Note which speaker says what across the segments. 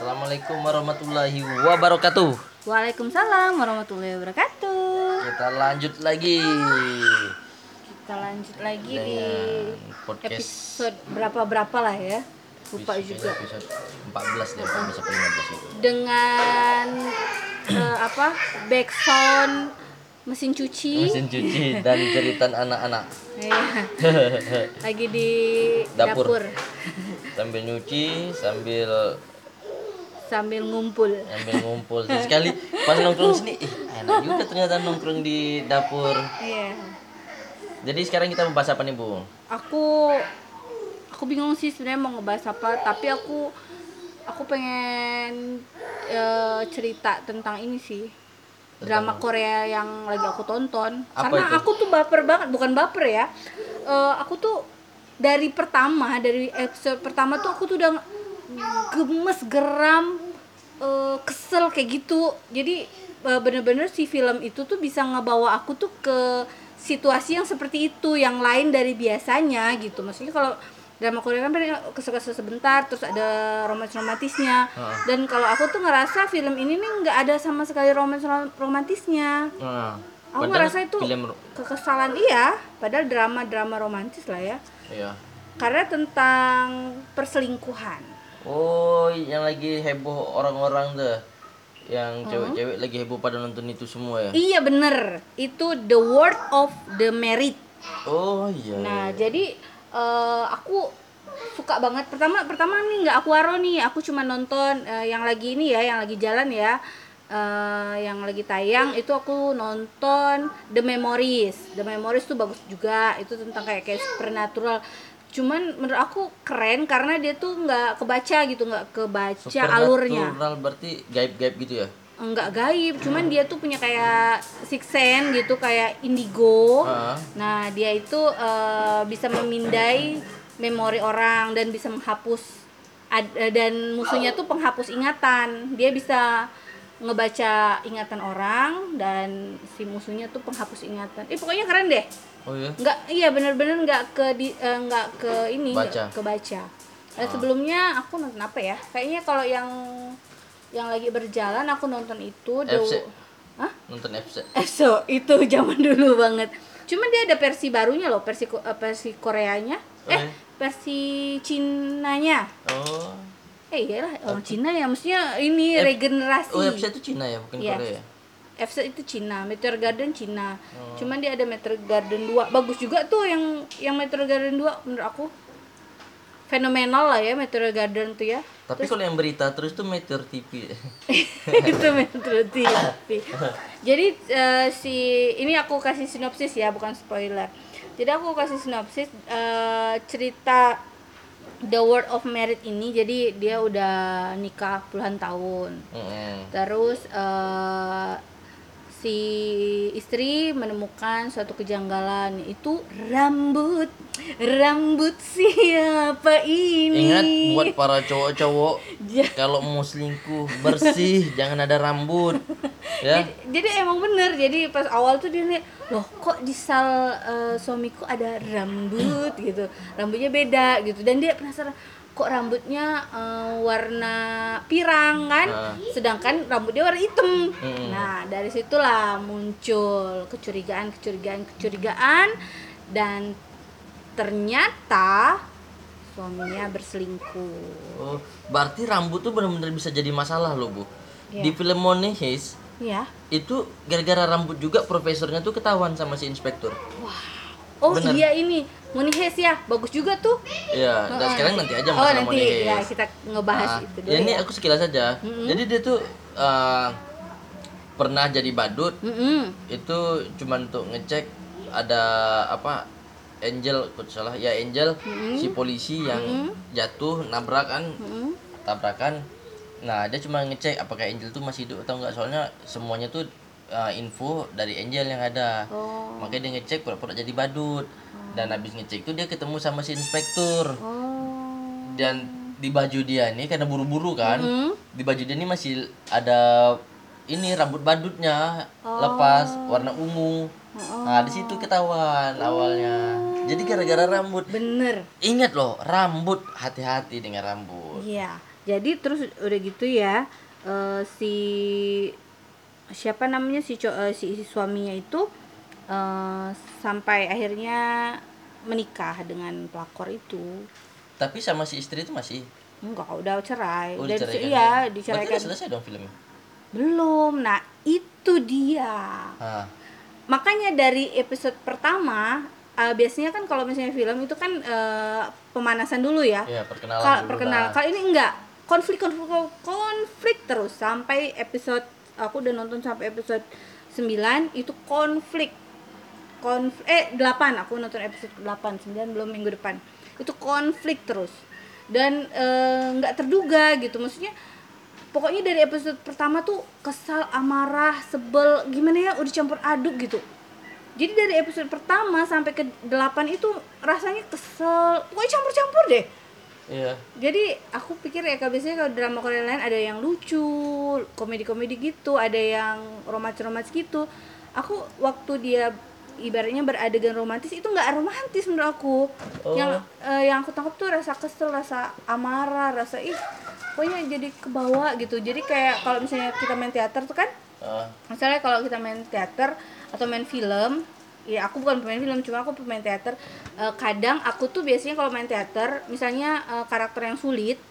Speaker 1: Assalamualaikum warahmatullahi wabarakatuh.
Speaker 2: Waalaikumsalam warahmatullahi wabarakatuh.
Speaker 1: Kita lanjut lagi
Speaker 2: Kita lanjut lagi di
Speaker 1: dengan podcast
Speaker 2: episode berapa berapa lah ya. Lupa
Speaker 1: episode-
Speaker 2: juga.
Speaker 1: Episode 14 deh, 14 sampai 15 itu.
Speaker 2: Dengan eh, apa? Backsound mesin cuci.
Speaker 1: Mesin cuci dan jeritan anak-anak.
Speaker 2: Iya. lagi di
Speaker 1: Dapur.
Speaker 2: dapur.
Speaker 1: Sambil nyuci, sambil
Speaker 2: sambil ngumpul.
Speaker 1: sambil ngumpul. Terus sekali pas nongkrong sini, ih, enak juga ternyata nongkrong di dapur.
Speaker 2: Iya.
Speaker 1: Jadi sekarang kita membahas apa nih, Bu?
Speaker 2: Aku aku bingung sih sebenarnya mau ngebahas apa, tapi aku aku pengen eh, cerita tentang ini sih. Drama Korea yang lagi aku tonton.
Speaker 1: Apa
Speaker 2: Karena
Speaker 1: itu?
Speaker 2: aku tuh baper banget, bukan baper ya. Eh, aku tuh dari pertama, dari episode pertama tuh aku tuh udah gemes, geram, eh, kesel kayak gitu. Jadi eh, bener-bener si film itu tuh bisa ngebawa aku tuh ke situasi yang seperti itu, yang lain dari biasanya gitu. Maksudnya kalau drama Korea kan paling kesel-kesel sebentar, terus ada romantis-romantisnya.
Speaker 1: Heeh.
Speaker 2: Dan kalau aku tuh ngerasa film ini nih nggak ada sama sekali romans romantisnya.
Speaker 1: Nah,
Speaker 2: Aku
Speaker 1: padahal
Speaker 2: ngerasa itu
Speaker 1: film
Speaker 2: kekesalan iya, padahal drama-drama romantis lah ya.
Speaker 1: Iya.
Speaker 2: Karena tentang perselingkuhan.
Speaker 1: Oh, yang lagi heboh orang-orang tuh. Yang cewek-cewek lagi heboh pada nonton itu semua ya.
Speaker 2: Iya bener, itu The World of the Married.
Speaker 1: Oh iya.
Speaker 2: Nah jadi eh, aku suka banget. Pertama pertama nih nggak aku aro nih, aku cuma nonton eh, yang lagi ini ya, yang lagi jalan ya, eh, yang lagi tayang itu aku nonton The Memories. The Memories tuh bagus juga, itu tentang kayak kayak supernatural. Cuman menurut aku keren karena dia tuh nggak kebaca gitu, nggak kebaca alurnya
Speaker 1: Supernatural berarti gaib-gaib gitu ya.
Speaker 2: enggak gaib, cuman dia tuh punya kayak six sense gitu kayak indigo.
Speaker 1: Ah.
Speaker 2: Nah, dia itu eh, bisa memindai memori orang dan bisa menghapus ad- dan musuhnya tuh penghapus ingatan. Dia bisa ngebaca ingatan orang dan si musuhnya tuh penghapus ingatan. Eh pokoknya keren deh.
Speaker 1: Oh iya.
Speaker 2: Enggak iya bener-bener enggak ke di eh, enggak ke ini
Speaker 1: Baca.
Speaker 2: enggak ke baca. Dan sebelumnya aku nonton apa ya? Kayaknya kalau yang yang lagi berjalan aku nonton itu
Speaker 1: FC.
Speaker 2: Hah?
Speaker 1: Nonton FC.
Speaker 2: EXO itu zaman dulu banget. Cuman dia ada versi barunya loh, versi eh, versi Koreanya.
Speaker 1: Oh,
Speaker 2: Eh,
Speaker 1: iya?
Speaker 2: versi Cinanya.
Speaker 1: Oh.
Speaker 2: Eh iyalah orang Cina ya, maksudnya ini
Speaker 1: F-
Speaker 2: regenerasi.
Speaker 1: Oh, FC itu Cina ya, bukan
Speaker 2: Iya.
Speaker 1: Korea ya?
Speaker 2: FC itu Cina, Meteor Garden Cina.
Speaker 1: Oh.
Speaker 2: Cuman dia ada Meteor Garden 2. Bagus juga tuh yang yang Meteor Garden 2 menurut aku. Fenomenal lah ya Meteor Garden tuh ya.
Speaker 1: Tapi kalau yang berita terus tuh Meteor TV.
Speaker 2: itu Metro TV. Jadi eh, si ini aku kasih sinopsis ya, bukan spoiler. Jadi aku kasih sinopsis eh, cerita The World of Merit ini. Jadi dia udah nikah puluhan tahun.
Speaker 1: Mm-mm.
Speaker 2: Terus eh, si istri menemukan suatu kejanggalan itu rambut rambut siapa ini?
Speaker 1: Ingat buat para cowok-cowok kalau mau selingkuh bersih, jangan ada rambut. Ya.
Speaker 2: Jadi, jadi emang bener jadi pas awal tuh dia lihat loh kok di sal eh, suamiku ada rambut gitu rambutnya beda gitu dan dia penasaran kok rambutnya eh, warna pirang kan
Speaker 1: Ah.
Speaker 2: sedangkan rambutnya warna hitam
Speaker 1: Mm-mm.
Speaker 2: nah dari situlah muncul kecurigaan kecurigaan kecurigaan dan ternyata suaminya berselingkuh
Speaker 1: Oh, berarti rambut tuh benar-benar bisa jadi masalah loh, Bu.
Speaker 2: Iya.
Speaker 1: Di film Money Heist
Speaker 2: ya
Speaker 1: itu gara-gara rambut juga profesornya tuh ketahuan sama si inspektur.
Speaker 2: Oh
Speaker 1: Bener.
Speaker 2: iya ini Monihes ya bagus juga tuh
Speaker 1: Iya, dan sekarang nanti aja
Speaker 2: oh
Speaker 1: masalah
Speaker 2: nanti
Speaker 1: Money
Speaker 2: ya kita ngebahas
Speaker 1: Ah,
Speaker 2: itu dulu
Speaker 1: ya ini
Speaker 2: ya.
Speaker 1: aku sekilas saja. Jadi dia tuh eh, pernah jadi badut.
Speaker 2: Mm-mm.
Speaker 1: Itu cuman untuk ngecek ada apa Angel, kalau salah ya Angel si polisi yang jatuh nabrak kan
Speaker 2: Mm-mm.
Speaker 1: tabrakan. Nah dia cuma ngecek apakah Angel tuh masih hidup atau enggak soalnya semuanya tuh eh, info dari Angel yang ada.
Speaker 2: oh.
Speaker 1: Makanya dia ngecek pura-pura jadi badut. Dan habis ngecek tuh dia ketemu sama si inspektur.
Speaker 2: Oh.
Speaker 1: Dan di baju dia nih karena buru-buru kan?
Speaker 2: Mm.
Speaker 1: di baju dia nih masih ada ini rambut badutnya lepas warna ungu. Nah di situ ketahuan awalnya. Jadi gara-gara rambut.
Speaker 2: Bener.
Speaker 1: Ingat loh rambut. Hati-hati dengan rambut.
Speaker 2: Iya. Jadi terus udah gitu ya eh, si siapa namanya si eh, si, si suaminya itu eh, sampai akhirnya menikah dengan pelakor itu.
Speaker 1: Tapi sama si istri itu masih.
Speaker 2: enggak udah cerai.
Speaker 1: Oh,
Speaker 2: Udah
Speaker 1: diceraikan
Speaker 2: iya
Speaker 1: ya? Berarti
Speaker 2: diceraikan.
Speaker 1: udah selesai dong filmnya.
Speaker 2: belum. Nah itu dia.
Speaker 1: Ah,
Speaker 2: makanya dari episode pertama eh, biasanya kan kalau misalnya film itu kan eh, pemanasan dulu ya.
Speaker 1: Ya perkenalan
Speaker 2: Kal-
Speaker 1: dulu
Speaker 2: perkenal kali ini enggak. Konflik konflik konflik terus sampai episode aku udah nonton sampai episode 9 itu konflik. Konflik eh 8 aku nonton episode 8 9 belum minggu depan. Itu konflik terus. Dan eh, nggak terduga gitu. Maksudnya pokoknya dari episode pertama tuh kesal amarah sebel gimana ya udah campur aduk gitu. Jadi dari episode pertama sampai ke 8 itu rasanya kesel. Pokoknya campur-campur deh
Speaker 1: Iya.
Speaker 2: jadi aku pikir ya biasanya kalau drama Korea lain ada yang lucu komedi-komedi gitu ada yang romantis-romantis gitu aku waktu dia ibaratnya beradegan romantis itu nggak romantis menurut aku
Speaker 1: Oh.
Speaker 2: yang eh, yang aku tangkap tuh rasa kesel rasa amarah rasa ih pokoknya jadi kebawa gitu jadi kayak kalau misalnya kita main teater tuh kan
Speaker 1: Ah,
Speaker 2: misalnya kalau kita main teater atau main film ya aku bukan pemain film cuma aku pemain teater. Eh, kadang aku tuh biasanya kalau main teater misalnya eh, karakter yang sulit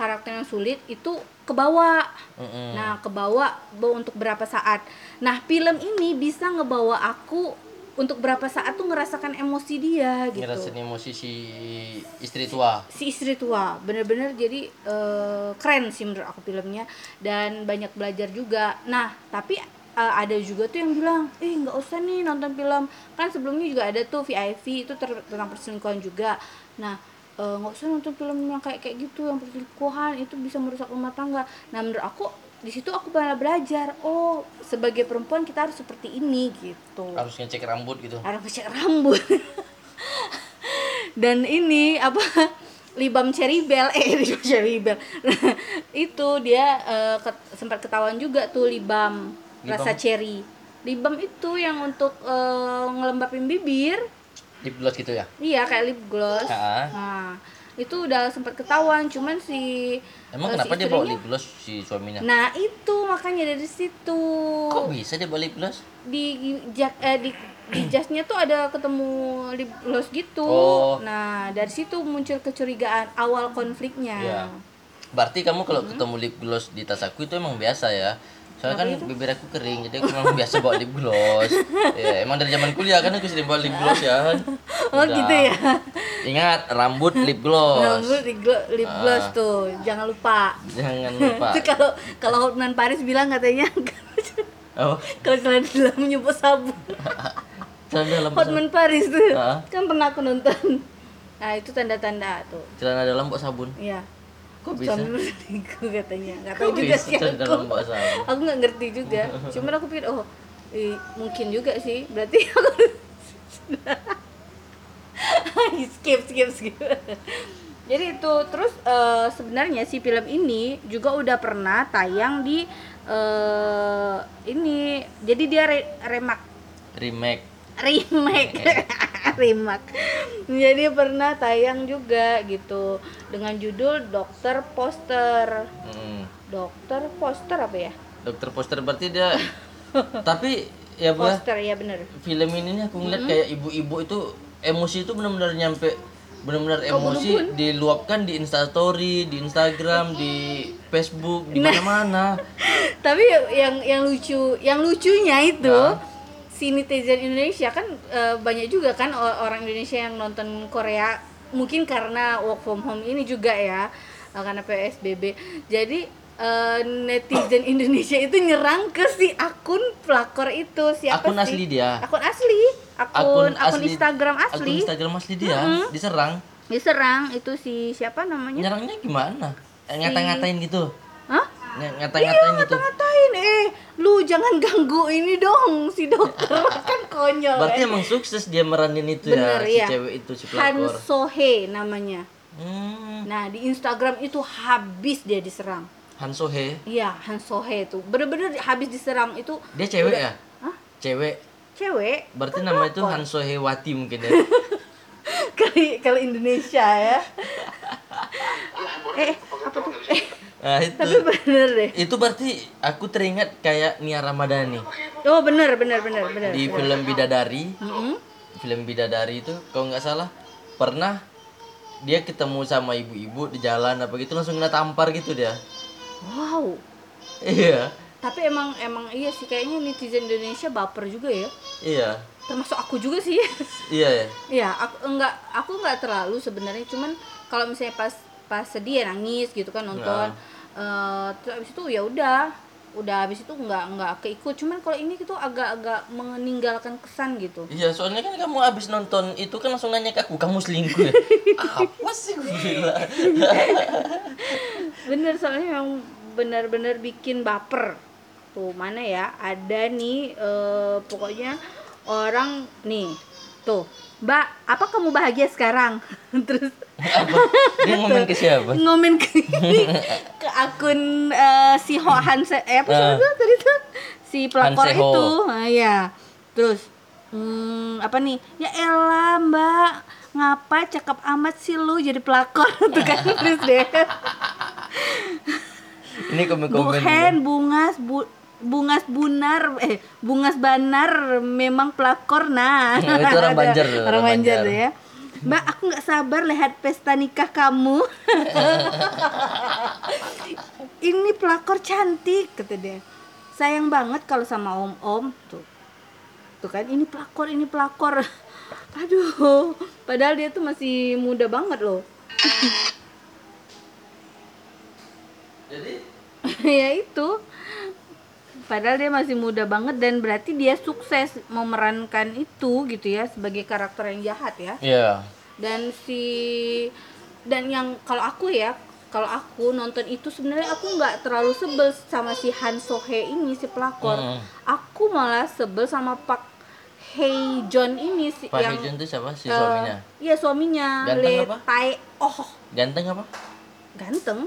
Speaker 2: karakter yang sulit itu kebawa.
Speaker 1: Mm-mm.
Speaker 2: nah kebawa untuk berapa saat. Nah film ini bisa ngebawa aku untuk berapa saat tuh ngerasakan emosi dia gitu.
Speaker 1: Ngerasain emosi si istri tua.
Speaker 2: si istri tua. Bener-bener jadi eh, keren sih menurut aku filmnya. Dan banyak belajar juga. Nah tapi eh, ada juga tuh yang bilang eh nggak usah nih nonton film. Kan sebelumnya juga ada tuh VIP itu ter- tentang perselingkuhan juga. Nah eh, nggak usah nonton film yang kayak kayak gitu yang perselingkuhan itu bisa merusak rumah tangga. Nah menurut aku di situ aku malah belajar oh sebagai perempuan kita harus seperti ini gitu.
Speaker 1: Harus ngecek rambut gitu.
Speaker 2: harus ngecek rambut. Dan ini apa libam cherry bell eh libam cherry bell. Itu dia eh, ket- sempat ketahuan juga tuh libam, rasa cherry libam itu yang untuk eh, ngelembapin bibir
Speaker 1: Lip gloss gitu ya.
Speaker 2: iya kayak lip gloss
Speaker 1: Ah.
Speaker 2: nah itu udah sempat ketahuan cuman si
Speaker 1: Emang
Speaker 2: si
Speaker 1: kenapa dia bawa lip gloss si suaminya?
Speaker 2: nah itu makanya dari situ
Speaker 1: Kok bisa dia bawa lip gloss?
Speaker 2: di jak eh, di di jasnya tuh ada ketemu lip gloss gitu.
Speaker 1: Oh.
Speaker 2: Nah, dari situ muncul kecurigaan awal konfliknya.
Speaker 1: Iya. Berarti kamu kalau
Speaker 2: Mm-hmm.
Speaker 1: ketemu lip gloss di tas aku itu emang biasa ya. Soalnya kan bibir aku kering, jadi aku memang biasa bawa lip gloss. ya, emang dari zaman kuliah kan aku sering bawa lip gloss ya kan.
Speaker 2: Oh,
Speaker 1: Udah.
Speaker 2: gitu ya.
Speaker 1: Ingat rambut lip gloss.
Speaker 2: Rambut lip glo- lip gloss tuh, jangan lupa.
Speaker 1: Jangan lupa.
Speaker 2: Itu kalau kalau Hotman Paris bilang katanya
Speaker 1: Oh,
Speaker 2: kalau celana dalam menyebut sabun. Hotman Paris tuh.
Speaker 1: Ah.
Speaker 2: Kan pernah aku nonton. Nah, itu tanda-tanda tuh.
Speaker 1: celana dalam bawa sabun.
Speaker 2: Iya.
Speaker 1: Kok bisa?
Speaker 2: Suami berselingkuh katanya. Enggak tahu juga sih aku. aku nggak ngerti juga cuman aku pikir oh eh, mungkin juga sih berarti aku skip skip skip jadi itu terus eh, sebenarnya si film ini juga udah pernah tayang di eh, ini jadi dia re remak
Speaker 1: Remake.
Speaker 2: remake remake jadi pernah tayang juga gitu dengan judul Dokter Poster.
Speaker 1: Mm.
Speaker 2: Dokter Poster apa ya?
Speaker 1: Dokter poster berarti dia tapi ya Bu, ya,
Speaker 2: Poster ya bener.
Speaker 1: Film ini nih aku ngeliat kayak ibu-ibu itu emosi itu benar-benar nyampe benar-benar emosi diluapkan di Instastory, di Instagram, di Facebook, di mana-mana.
Speaker 2: tapi yang yang lucu yang lucunya itu si netizen Indonesia kan eh, banyak juga kan orang Indonesia yang nonton Korea mungkin karena work from home ini juga ya eh, karena PSBB jadi eh, netizen Indonesia itu nyerang ke si akun pelakor itu siapa
Speaker 1: Akun
Speaker 2: sih
Speaker 1: asli dia.
Speaker 2: akun asli akun akun, Instagram
Speaker 1: Akun
Speaker 2: asli
Speaker 1: Instagram asli dia diserang.
Speaker 2: diserang itu si siapa namanya
Speaker 1: Nyerangnya gimana? Eh, Ngata-ngatain gitu.
Speaker 2: Hah?
Speaker 1: Ng- Ngata-ngatain gitu.
Speaker 2: Ngatain eh lu jangan ganggu ini dong si dokter kan konyol
Speaker 1: Berarti
Speaker 2: eh.
Speaker 1: emang sukses dia meranin itu
Speaker 2: Bener,
Speaker 1: ya, si
Speaker 2: iya.
Speaker 1: cewek itu si
Speaker 2: Han
Speaker 1: pelakor.
Speaker 2: Sohe namanya
Speaker 1: Hmm,
Speaker 2: nah di Instagram itu habis dia diserang
Speaker 1: Han Sohe.
Speaker 2: iya Han Sohe tuh bener-bener habis diserang itu
Speaker 1: Dia cewek ya?
Speaker 2: Hah?
Speaker 1: Cewek.
Speaker 2: cewek
Speaker 1: Berarti nama itu Han Sohewati mungkin ya.
Speaker 2: kali kali Indonesia ya eh apa tuh eh
Speaker 1: Nah, itu
Speaker 2: tapi bener deh.
Speaker 1: itu berarti aku teringat kayak Nia Ramadhani.
Speaker 2: Oh bener bener bener bener
Speaker 1: di film Bidadari.
Speaker 2: Mm-mm.
Speaker 1: film Bidadari itu kalau nggak salah pernah dia ketemu sama ibu-ibu di jalan apa gitu langsung kena tampar gitu dia.
Speaker 2: Wow.
Speaker 1: Iya.
Speaker 2: Tapi emang emang iya sih kayaknya netizen Indonesia baper juga ya.
Speaker 1: Iya.
Speaker 2: Termasuk aku juga sih.
Speaker 1: Iya ya.
Speaker 2: Iya, aku enggak aku enggak terlalu sebenarnya. Cuman kalau misalnya pas pas sedih ya nangis gitu kan nonton. Eh terus abis itu ya udah, udah habis itu enggak enggak keikut. Cuman kalau ini itu agak-agak meninggalkan kesan gitu.
Speaker 1: iya soalnya kan kamu abis nonton itu kan langsung nanya ke aku kamu selingkuh ya apa sih bilang
Speaker 2: Bener soalnya memang benar-benar bikin baper. Tuh mana ya? Ada nih eh pokoknya orang nih. Tuh, Mbak, apa kamu bahagia sekarang? Terus
Speaker 1: apa? Dia ngomong ke siapa?
Speaker 2: Ngomen ke ke akun eh, si Ho Hanse eh apa
Speaker 1: Ah.
Speaker 2: sih itu tadi tuh? Si pelakor itu. Ah, ya terus hmm, apa nih? Ya elah mbak ngapa cakep amat sih lu jadi pelakor? Tuh kan terus deh.
Speaker 1: Ini komen-komen.
Speaker 2: Buhen bungas bu bungas bunar eh bungas banar memang pelakor nah
Speaker 1: Oh, itu orang Banjar
Speaker 2: orang
Speaker 1: orang
Speaker 2: Banjar ya Mbak, aku nggak sabar lihat pesta nikah kamu. Ini pelakor cantik, kata dia. Sayang banget kalau sama om-om tuh. Tuh kan, ini pelakor, ini pelakor. Aduh, padahal dia tuh masih muda banget loh.
Speaker 1: jadi
Speaker 2: ya itu. Padahal dia masih muda banget dan berarti dia sukses memerankan itu gitu ya sebagai karakter yang jahat ya.
Speaker 1: iya.
Speaker 2: Dan si dan yang kalau aku ya kalau aku nonton itu sebenarnya aku nggak terlalu sebel sama si Han Sohe ini si pelakor.
Speaker 1: Mm.
Speaker 2: aku malah sebel sama Pak Hei John ini si
Speaker 1: Pak
Speaker 2: yang
Speaker 1: Hejun itu siapa? Si
Speaker 2: eh,
Speaker 1: suaminya?
Speaker 2: iya suaminya
Speaker 1: Ganteng
Speaker 2: Le
Speaker 1: apa?
Speaker 2: Tai oh.
Speaker 1: Ganteng apa?
Speaker 2: Ganteng.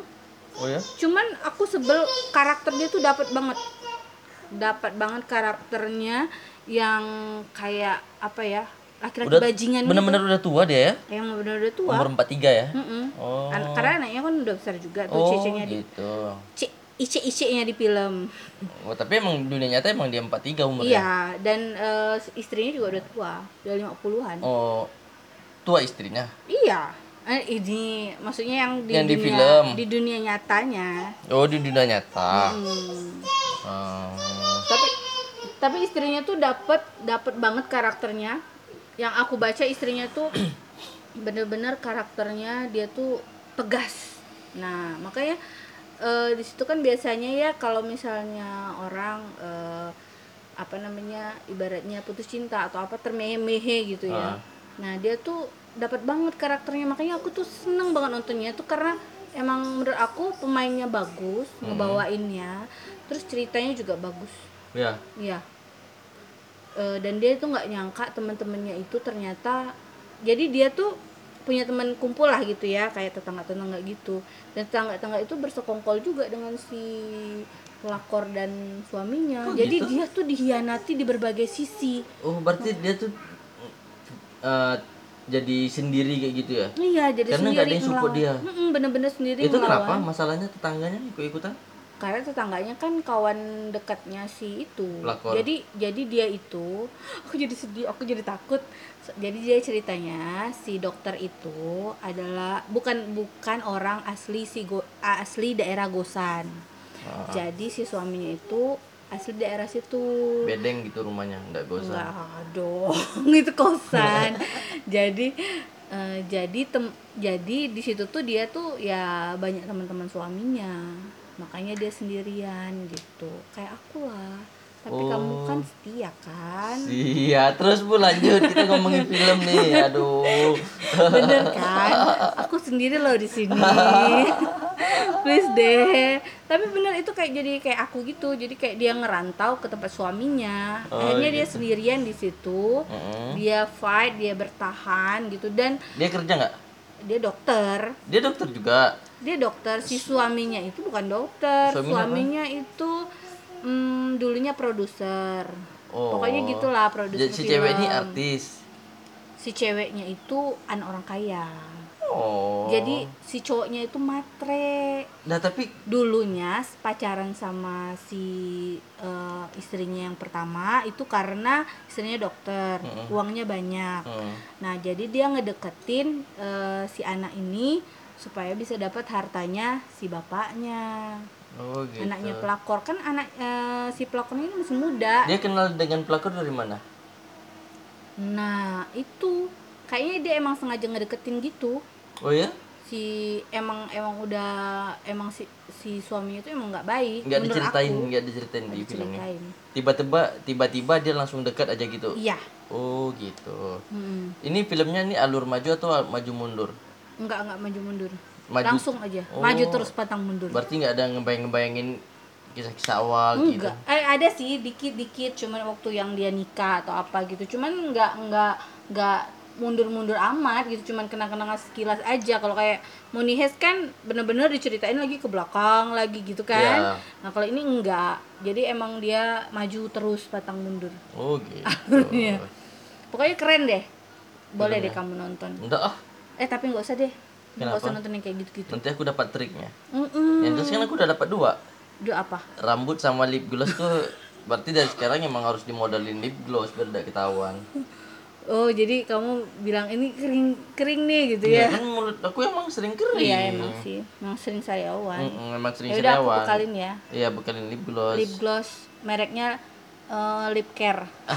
Speaker 1: Oh ya?
Speaker 2: Cuman aku sebel karakter dia tuh dapat banget dapat banget karakternya yang kayak apa ya laki-laki
Speaker 1: udah
Speaker 2: bajingan
Speaker 1: bener-bener udah tua dia ya
Speaker 2: gitu. yang benar udah tua
Speaker 1: umur 43 ya
Speaker 2: Mm-mm.
Speaker 1: oh
Speaker 2: An- karena anaknya kan udah besar juga tuh
Speaker 1: oh
Speaker 2: cecenya di
Speaker 1: gitu
Speaker 2: ce ice-ice-nya di film.
Speaker 1: oh tapi emang dunia nyata emang dia 43 umurnya
Speaker 2: Iya, dan eh, istrinya juga udah tua, udah 50-an.
Speaker 1: oh tua istrinya
Speaker 2: Iya. Eh, ini maksudnya yang di
Speaker 1: Yang di
Speaker 2: dunia
Speaker 1: film.
Speaker 2: di dunia nyatanya.
Speaker 1: oh di dunia nyata
Speaker 2: Hmm.
Speaker 1: Oh.
Speaker 2: Tapi istrinya tuh dapat dapat banget karakternya. Yang aku baca istrinya tuh bener-bener karakternya dia tuh tegas. Nah, makanya eh, di situ kan biasanya ya kalau misalnya orang eh, apa namanya ibaratnya putus cinta atau apa termehe-mehe gitu ya.
Speaker 1: Ah.
Speaker 2: Nah, dia tuh dapat banget karakternya. Makanya aku tuh seneng banget nontonnya tuh karena emang menurut aku pemainnya bagus, ngebawainnya. Terus ceritanya juga bagus.
Speaker 1: ya
Speaker 2: Iya. Eh, dan dia itu nggak nyangka teman-temannya itu ternyata jadi dia tuh punya teman kumpul lah gitu ya kayak tetangga-tetangga gitu. Dan tetangga-tetangga itu bersekongkol juga dengan si pelakor dan suaminya.
Speaker 1: Kok
Speaker 2: jadi
Speaker 1: gitu?
Speaker 2: dia tuh dihianati di berbagai sisi.
Speaker 1: Oh berarti dia tuh eh, jadi sendiri kayak gitu ya?
Speaker 2: Iya jadi
Speaker 1: Karena
Speaker 2: sendiri
Speaker 1: nggak ada yang support dia.
Speaker 2: Bener-bener sendiri
Speaker 1: itu
Speaker 2: ngelawan.
Speaker 1: kenapa masalahnya tetangganya ikut-ikutan
Speaker 2: karena tetangganya kan kawan dekatnya si itu
Speaker 1: Pelakor.
Speaker 2: jadi jadi dia itu aku jadi sedih aku jadi takut jadi dia ceritanya si dokter itu adalah bukan bukan orang asli si Go- asli daerah Gosan
Speaker 1: Ah.
Speaker 2: jadi si suaminya itu asli daerah situ
Speaker 1: bedeng gitu rumahnya nggak gosong
Speaker 2: Enggak dong, itu kosan. jadi eh, jadi tem jadi di situ tuh dia tuh ya banyak teman-teman suaminya. Makanya dia sendirian gitu. Kayak aku lah. Tapi kamu kan
Speaker 1: Oh.
Speaker 2: setia kan?
Speaker 1: Iya, terus bu lanjut kita ngomongin film nih. Aduh.
Speaker 2: Bener kan? Aku sendiri loh di sini. Please deh. Tapi bener itu kayak jadi kayak aku gitu. Jadi kayak dia ngerantau ke tempat suaminya.
Speaker 1: Oh,
Speaker 2: Akhirnya dia
Speaker 1: gitu.
Speaker 2: sendirian di situ.
Speaker 1: Mm-mm.
Speaker 2: Dia fight, dia bertahan gitu dan
Speaker 1: Dia kerja nggak?
Speaker 2: Dia dokter.
Speaker 1: Dia dokter juga.
Speaker 2: Dia dokter. Si suaminya itu bukan dokter.
Speaker 1: Suaminya
Speaker 2: Suaminya, itu hmm, dulunya produser.
Speaker 1: Oh.
Speaker 2: Pokoknya gitulah produser
Speaker 1: si cewek ini
Speaker 2: film.
Speaker 1: artis.
Speaker 2: Si ceweknya itu anak orang kaya.
Speaker 1: Oh.
Speaker 2: Jadi si cowoknya itu matre.
Speaker 1: Nah, tapi
Speaker 2: Dulunya pacaran sama si eh, istrinya yang pertama itu karena istrinya dokter,
Speaker 1: Mm-mm.
Speaker 2: uangnya banyak.
Speaker 1: hmm,
Speaker 2: Nah, jadi dia ngedeketin eh, si anak ini supaya bisa dapat hartanya si bapaknya.
Speaker 1: oh gitu.
Speaker 2: Anaknya pelakor kan anak eh, si pelakor ini masih muda.
Speaker 1: Dia kenal dengan pelakor dari mana?
Speaker 2: Nah, itu kayaknya dia emang sengaja ngedeketin gitu.
Speaker 1: Oh ya?
Speaker 2: Si emang emang udah emang si si suaminya itu emang nggak baik.
Speaker 1: Nggak diceritain, nggak diceritain
Speaker 2: Nggak
Speaker 1: di filmnya. Tiba-tiba tiba-tiba dia langsung dekat aja gitu.
Speaker 2: Iya.
Speaker 1: Oh, gitu.
Speaker 2: Hmm.
Speaker 1: Ini filmnya nih alur maju atau maju mundur?
Speaker 2: Enggak enggak maju mundur.
Speaker 1: Maju-
Speaker 2: Langsung aja.
Speaker 1: Oh.
Speaker 2: Maju terus patang mundur.
Speaker 1: Berarti nggak ada ngebayang-ngebayangin kisah-kisah awal gitu.
Speaker 2: Enggak, eh, ada sih dikit-dikit cuman waktu yang dia nikah atau apa gitu. Cuman enggak enggak enggak mundur-mundur amat gitu cuman kena-kena sekilas aja. Kalau kayak Munihes kan bener-bener diceritain lagi ke belakang lagi gitu kan.
Speaker 1: Iya.
Speaker 2: nah kalau ini enggak. Jadi emang dia maju terus patang mundur.
Speaker 1: Oh, gitu.
Speaker 2: Pokoknya keren deh. Boleh deh kamu nonton.
Speaker 1: Enggak ah,
Speaker 2: eh tapi nggak usah deh. Nggak usah nonton yang kayak gitu-gitu.
Speaker 1: Nanti aku dapat triknya.
Speaker 2: Mm-mm.
Speaker 1: Yang jelas kan aku udah dapat dua.
Speaker 2: Udah apa?
Speaker 1: Rambut sama lip gloss tuh berarti dari sekarang emang harus dimodalin lip gloss biar tidak ketahuan.
Speaker 2: Oh, jadi kamu bilang ini kering kering nih gitu
Speaker 1: Ya
Speaker 2: ya?
Speaker 1: kan mulut aku emang sering kering.
Speaker 2: Iya emang sih, emang sering sariawan.
Speaker 1: Mm-mm, emang sering
Speaker 2: Ya udah aku
Speaker 1: sariawan.
Speaker 2: bekalin ya.
Speaker 1: Iya, bekalin lip gloss.
Speaker 2: Lip gloss mereknya eh, lip care.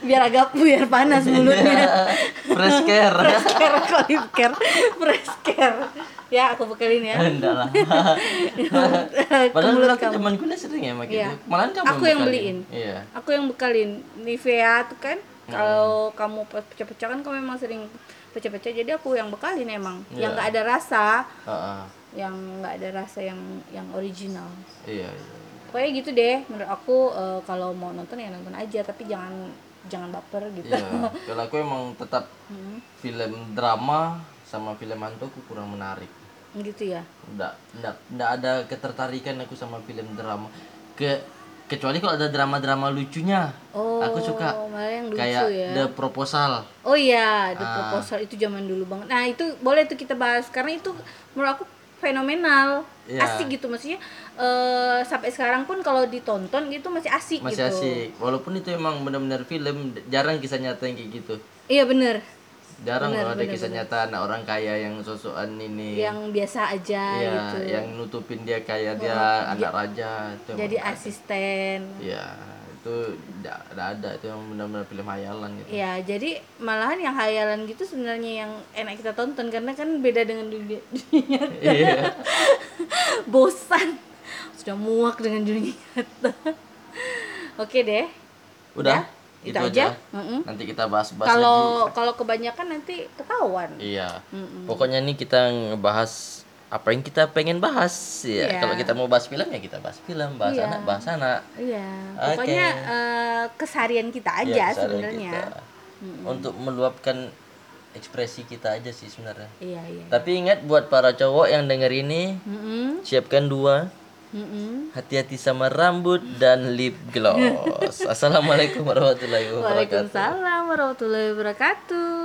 Speaker 2: biar agak biar panas mulutnya.
Speaker 1: Fresh care.
Speaker 2: Fresh care kok lip care. Fresh care. Ya, aku bekalin ya.
Speaker 1: Enggak lah. Padahal
Speaker 2: kamu.
Speaker 1: teman kuliah sering ya pakai
Speaker 2: Iya.
Speaker 1: itu. Malahan kamu
Speaker 2: Aku yang
Speaker 1: bekalin.
Speaker 2: beliin.
Speaker 1: Iya.
Speaker 2: Aku yang bekalin Nivea tuh kan. Kalau kamu pecah-pecah kan kamu memang sering pecah-pecah jadi aku yang bekalin emang yang
Speaker 1: Iya.
Speaker 2: nggak ada rasa yang nggak ada rasa yang yang original
Speaker 1: Iya, iya.
Speaker 2: pokoknya gitu deh menurut aku eh, kalau mau nonton ya nonton aja tapi jangan jangan baper gitu
Speaker 1: Iya. Kalau aku emang tetap
Speaker 2: Hmm,
Speaker 1: film drama sama film hantu aku kurang menarik.
Speaker 2: Gitu ya
Speaker 1: Nggak, nggak, nggak ada ketertarikan aku sama film drama. Ke kecuali kalau ada drama-drama lucunya.
Speaker 2: oh
Speaker 1: Aku suka.
Speaker 2: yang lucu
Speaker 1: Kayak
Speaker 2: ya
Speaker 1: The Proposal.
Speaker 2: oh iya the
Speaker 1: Ah.
Speaker 2: proposal itu zaman dulu banget nah itu boleh tuh kita bahas karena itu menurut aku fenomenal
Speaker 1: Iya.
Speaker 2: asik gitu maksudnya eh, sampai sekarang pun kalau ditonton gitu masih asik
Speaker 1: Masih
Speaker 2: gitu
Speaker 1: asik. Walaupun itu emang benar-benar film, jarang kisah nyata yang kayak gitu.
Speaker 2: iya bener
Speaker 1: Jarang
Speaker 2: Bener,
Speaker 1: kalau ada
Speaker 2: bener,
Speaker 1: kisah
Speaker 2: bener.
Speaker 1: nyata anak orang kaya yang sosokan ini.
Speaker 2: yang biasa aja
Speaker 1: Iya,
Speaker 2: gitu
Speaker 1: yang nutupin dia kayak dia
Speaker 2: Oh,
Speaker 1: anak raja. Itu
Speaker 2: jadi asisten
Speaker 1: Iya, itu tidak ada itu yang benar-benar film hayalan gitu.
Speaker 2: Ya, jadi malahan yang hayalan gitu sebenarnya yang enak kita tonton karena kan beda dengan dunia, dunia nyata.
Speaker 1: Iya.
Speaker 2: Bosan. Sudah muak dengan dunia nyata. Oke deh.
Speaker 1: Udah,
Speaker 2: Itu aja.
Speaker 1: aja.
Speaker 2: Mm-mm.
Speaker 1: Nanti kita bahas-bahas.
Speaker 2: Kalau kalau kebanyakan nanti ketahuan.
Speaker 1: Iya.
Speaker 2: Mm-mm.
Speaker 1: Pokoknya nih kita ngebahas apa yang kita pengen bahas ya.
Speaker 2: Iya.
Speaker 1: Kalau kita mau bahas film ya kita bahas film, bahas
Speaker 2: Iya.
Speaker 1: anak, bahas anak.
Speaker 2: Iya,
Speaker 1: Oke.
Speaker 2: pokoknya eh, keseharian kita aja
Speaker 1: Iya, keseharian
Speaker 2: sebenarnya.
Speaker 1: kita. Untuk meluapkan ekspresi kita aja sih sebenarnya.
Speaker 2: Iya, iya.
Speaker 1: Tapi ingat buat para cowok yang denger ini,
Speaker 2: Mm-mm.
Speaker 1: siapkan dua
Speaker 2: Mm-mm.
Speaker 1: hati-hati sama rambut dan lip gloss. Assalamualaikum warahmatullahi wabarakatuh.
Speaker 2: Waalaikumsalam warahmatullahi wabarakatuh.